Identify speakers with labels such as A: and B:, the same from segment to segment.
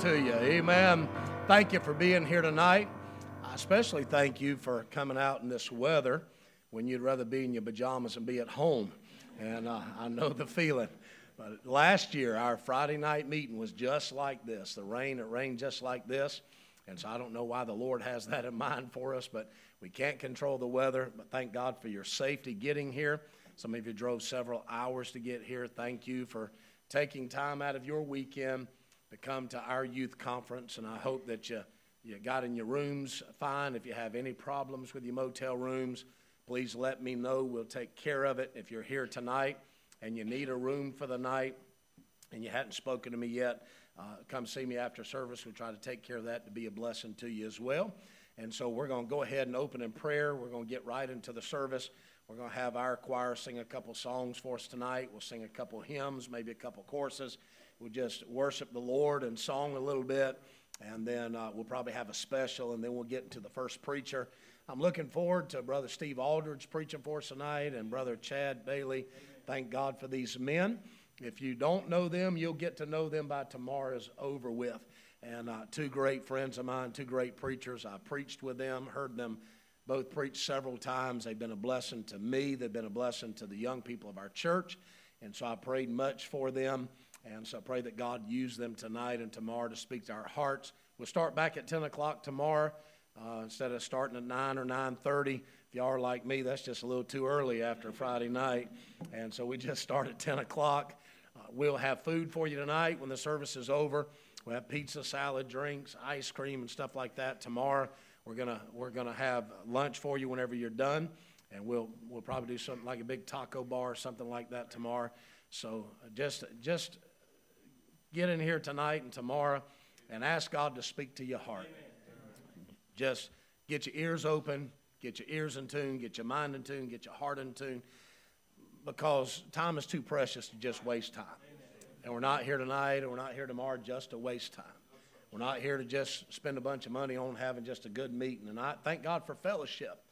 A: to you. Amen. Thank you for being here tonight. I especially thank you for coming out in this weather when you'd rather be in your pajamas and be at home. And uh, I know the feeling. But last year, our Friday night meeting was just like this. The rain, it rained just like this. And so I don't know why the Lord has that in mind for us, but we can't control the weather. But thank God for your safety getting here. Some of you drove several hours to get here. Thank you for taking time out of your weekend to come to our youth conference, and I hope that you, you got in your rooms fine. If you have any problems with your motel rooms, please let me know. We'll take care of it. If you're here tonight and you need a room for the night and you hadn't spoken to me yet, uh, come see me after service. We'll try to take care of that to be a blessing to you as well. And so we're going to go ahead and open in prayer. We're going to get right into the service. We're going to have our choir sing a couple songs for us tonight. We'll sing a couple hymns, maybe a couple choruses we'll just worship the Lord and song a little bit, and then uh, we'll probably have a special, and then we'll get into the first preacher. I'm looking forward to Brother Steve Aldridge preaching for us tonight and Brother Chad Bailey. Thank God for these men. If you don't know them, you'll get to know them by tomorrow's over with. And uh, two great friends of mine, two great preachers. I preached with them, heard them both preach several times. They've been a blessing to me, they've been a blessing to the young people of our church. And so I prayed much for them. And so I pray that God use them tonight and tomorrow to speak to our hearts. We'll start back at 10 o'clock tomorrow uh, instead of starting at 9 or 9.30. If y'all are like me, that's just a little too early after Friday night. And so we just start at 10 o'clock. Uh, we'll have food for you tonight when the service is over. We'll have pizza, salad, drinks, ice cream, and stuff like that tomorrow. We're gonna we're gonna have lunch for you whenever you're done, and we'll we'll probably do something like a big taco bar or something like that tomorrow. So uh, just just get in here tonight and tomorrow and ask God to speak to your heart. Just get your ears open, get your ears in tune, get your mind in tune, get your heart in tune, because time is too precious to just waste time. And we're not here tonight and we're not here tomorrow just to waste time. We're not here to just spend a bunch of money on having just a good meeting. And I thank God for fellowship.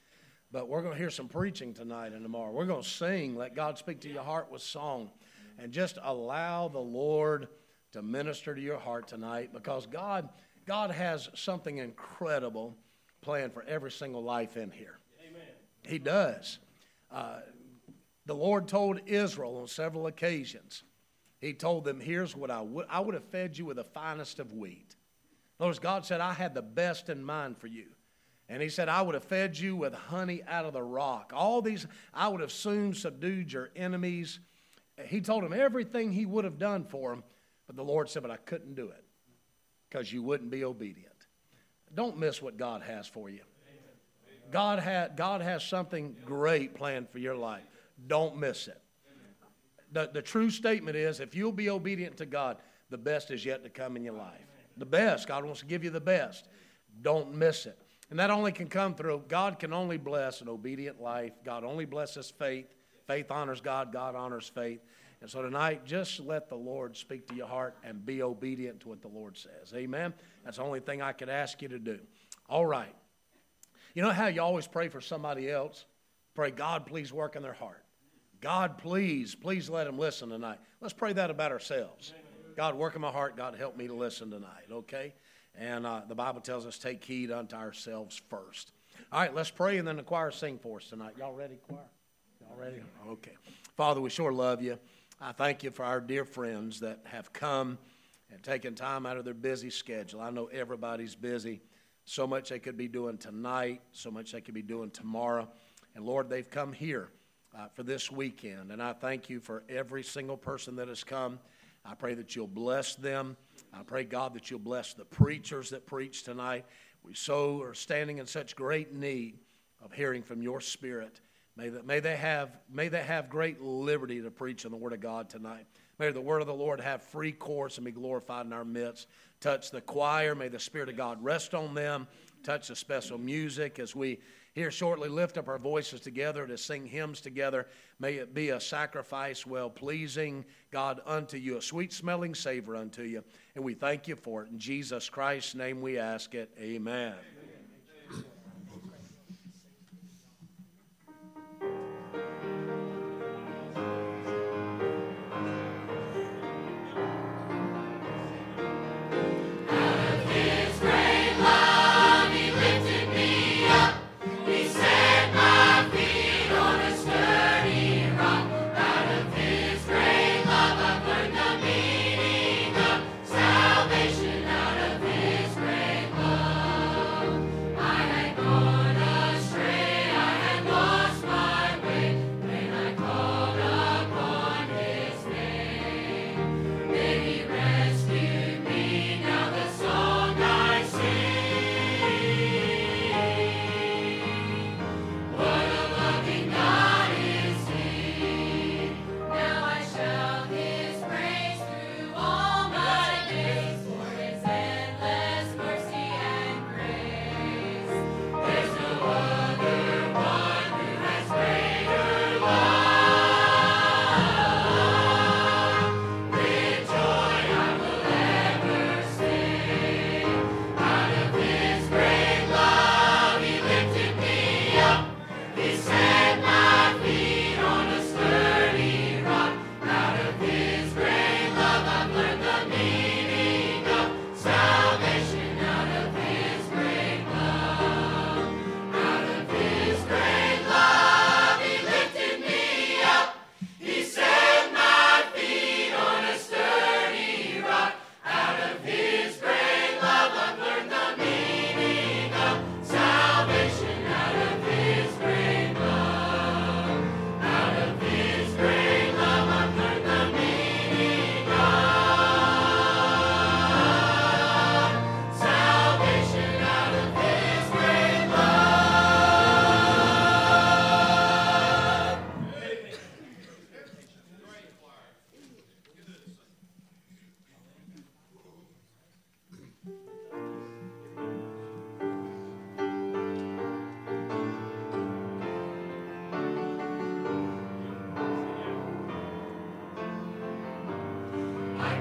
A: But we're going to hear some preaching tonight and tomorrow. We're going to sing, let God speak to your heart with song, and just allow the Lord to minister to your heart tonight because God, God has something incredible planned for every single life in here. Amen. He does. Uh, the Lord told Israel on several occasions, He told them, Here's what I would I would have fed you with the finest of wheat. Notice God said, I had the best in mind for you. And he said, I would have fed you with honey out of the rock. All these, I would have soon subdued your enemies. He told them everything he would have done for them. But the Lord said, But I couldn't do it because you wouldn't be obedient. Don't miss what God has for you. God, had, God has something great planned for your life. Don't miss it. The, the true statement is if you'll be obedient to God, the best is yet to come in your life. The best. God wants to give you the best. Don't miss it. And that only can come through, God can only bless an obedient life. God only blesses faith. Faith honors God, God honors faith. And so tonight, just let the Lord speak to your heart and be obedient to what the Lord says. Amen? That's the only thing I could ask you to do. All right. You know how you always pray for somebody else? Pray, God, please work in their heart. God, please, please let them listen tonight. Let's pray that about ourselves. God, work in my heart. God, help me to listen tonight, okay? And uh, the Bible tells us take heed unto ourselves first. All right, let's pray, and then the choir sing for us tonight. Y'all ready, choir? Y'all ready? Okay. Father, we sure love you. I thank you for our dear friends that have come and taken time out of their busy schedule. I know everybody's busy. So much they could be doing tonight, so much they could be doing tomorrow. And Lord, they've come here uh, for this weekend. And I thank you for every single person that has come. I pray that you'll bless them. I pray, God, that you'll bless the preachers that preach tonight. We so are standing in such great need of hearing from your spirit. May, may, they have, may they have great liberty to preach in the Word of God tonight. May the Word of the Lord have free course and be glorified in our midst. Touch the choir. May the Spirit of God rest on them. Touch the special music as we here shortly lift up our voices together to sing hymns together. May it be a sacrifice well pleasing, God, unto you, a sweet smelling savor unto you. And we thank you for it. In Jesus Christ's name we ask it. Amen.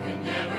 A: can never.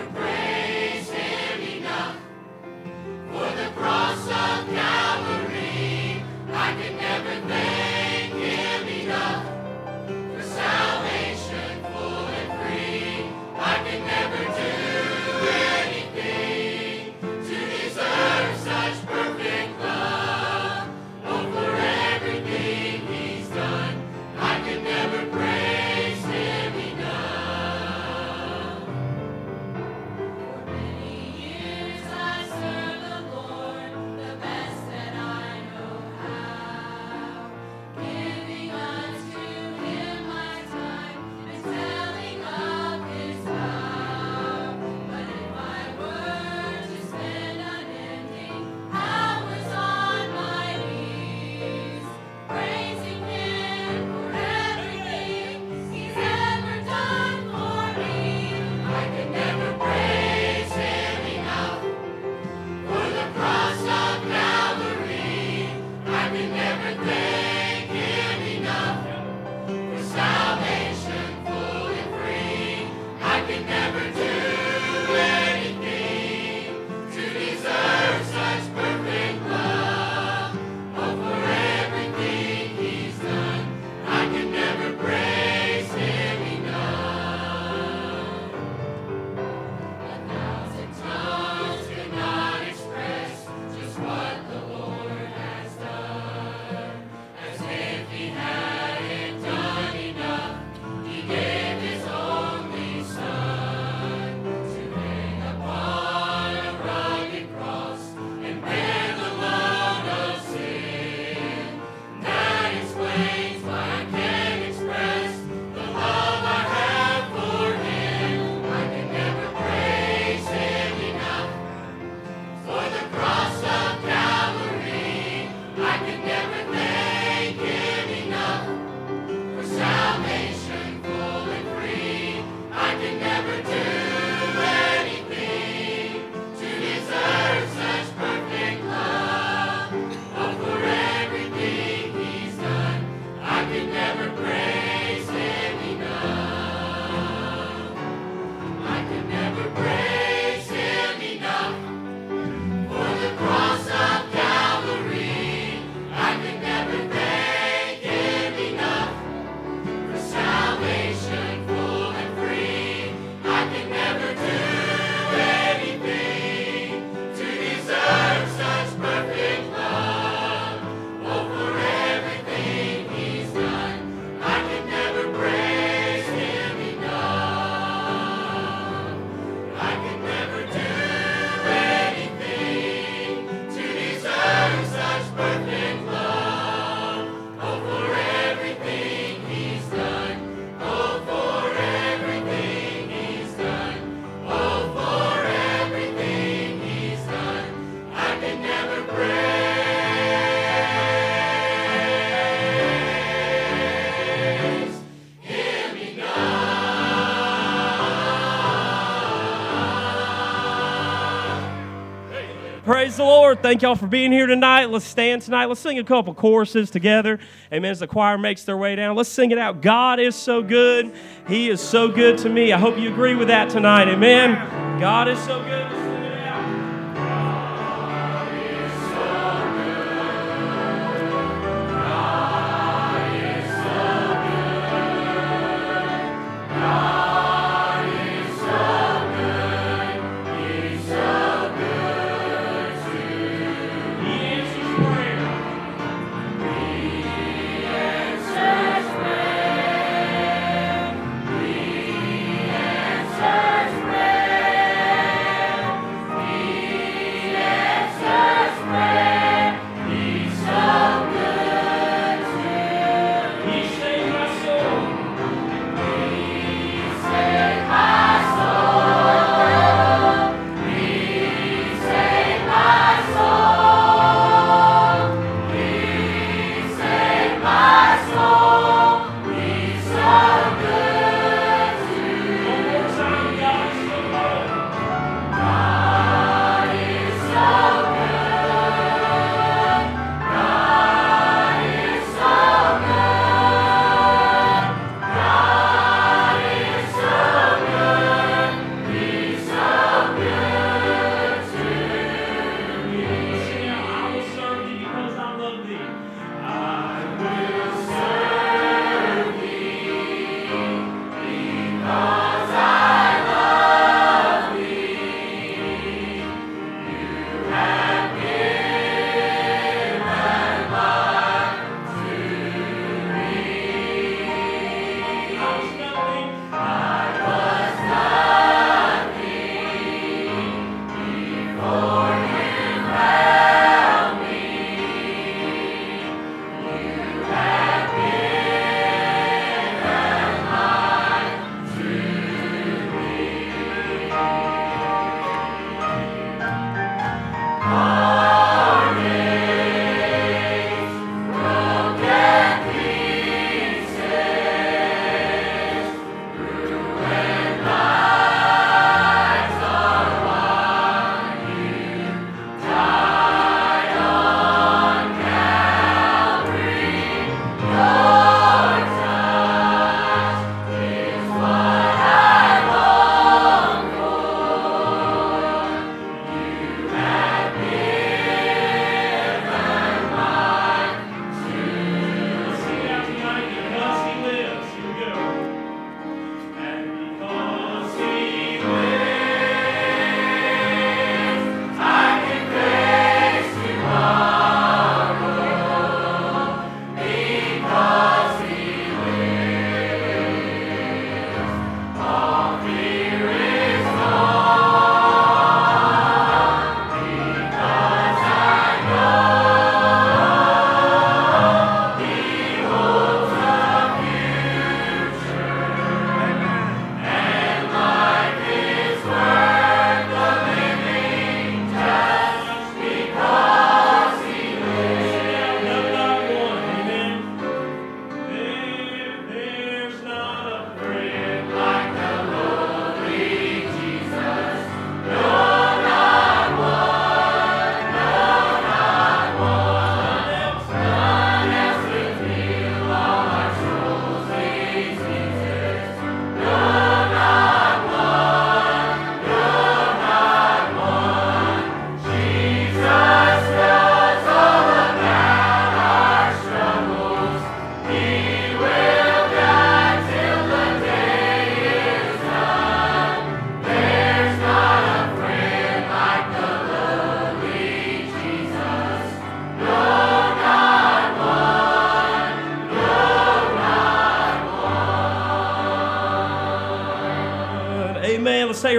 B: Praise the Lord. Thank y'all for being here tonight. Let's stand tonight. Let's sing a couple choruses together. Amen. As the choir makes their way down, let's sing it out. God is so good. He is so good to me. I hope you agree with that tonight. Amen. God is so good.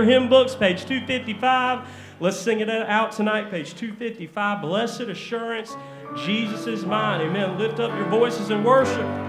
B: Hymn books, page 255. Let's sing it out tonight, page 255. Blessed assurance, Jesus is mine. Amen. Lift up your voices in worship.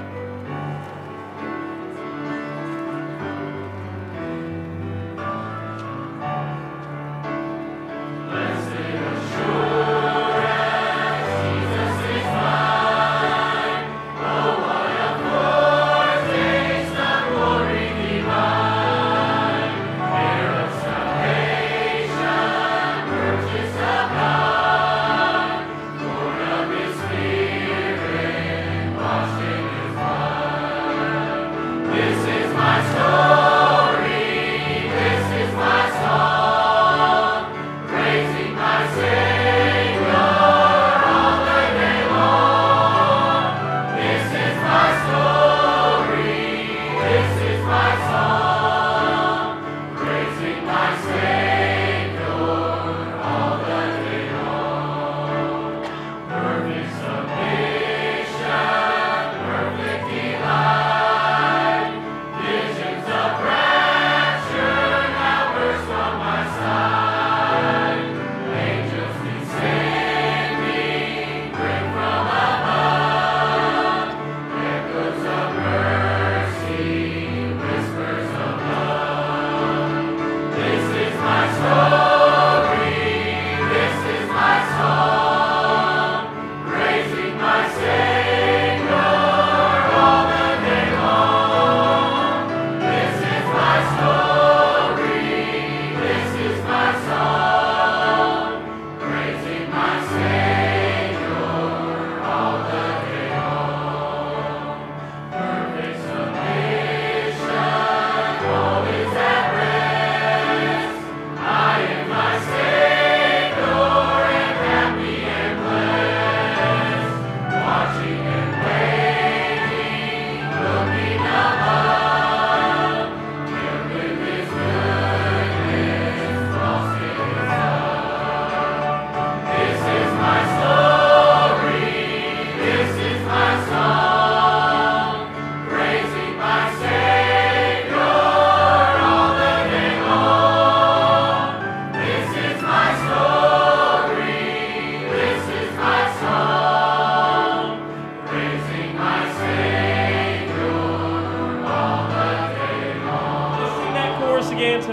B: Great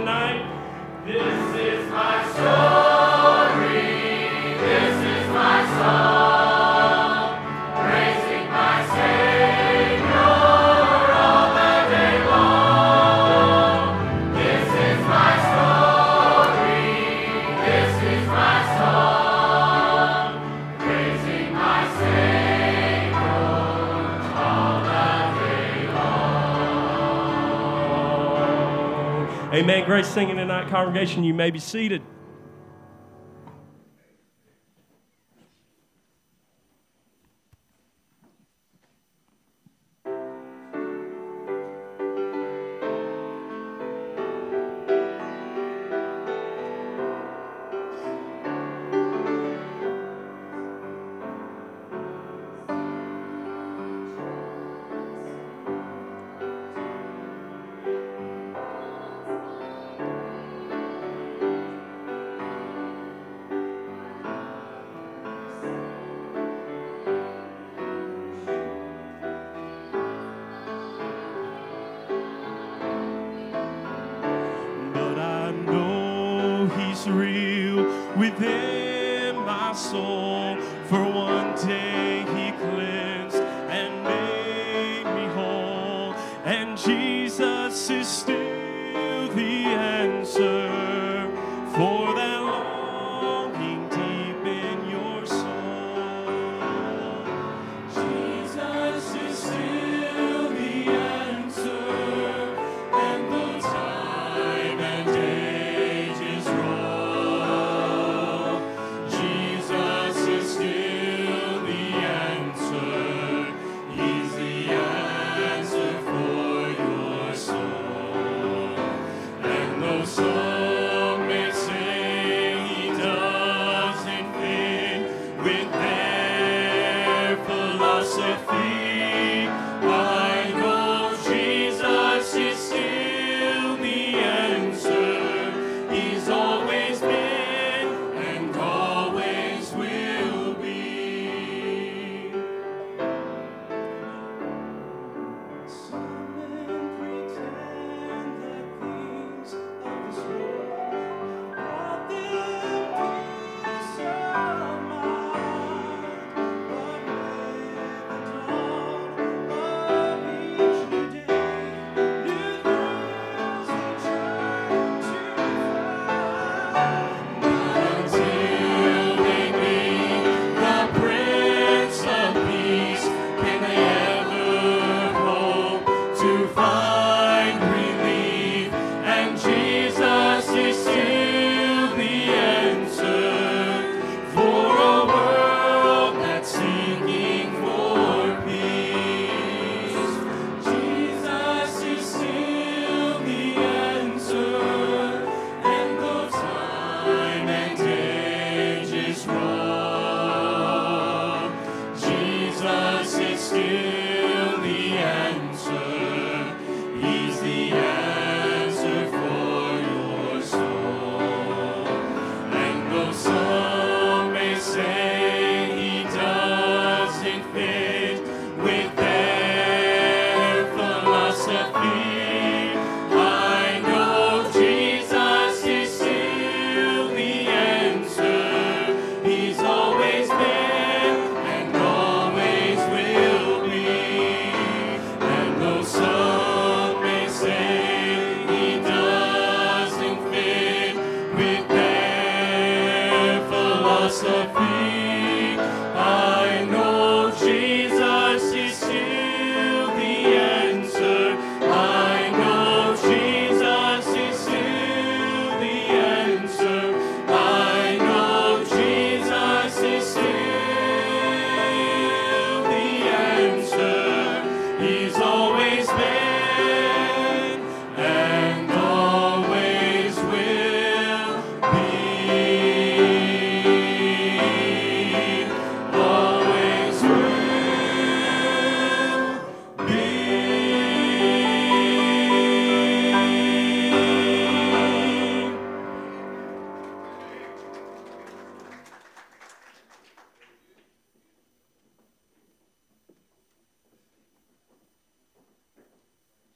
B: singing tonight, congregation. You may be seated.
C: with their
B: philosophy.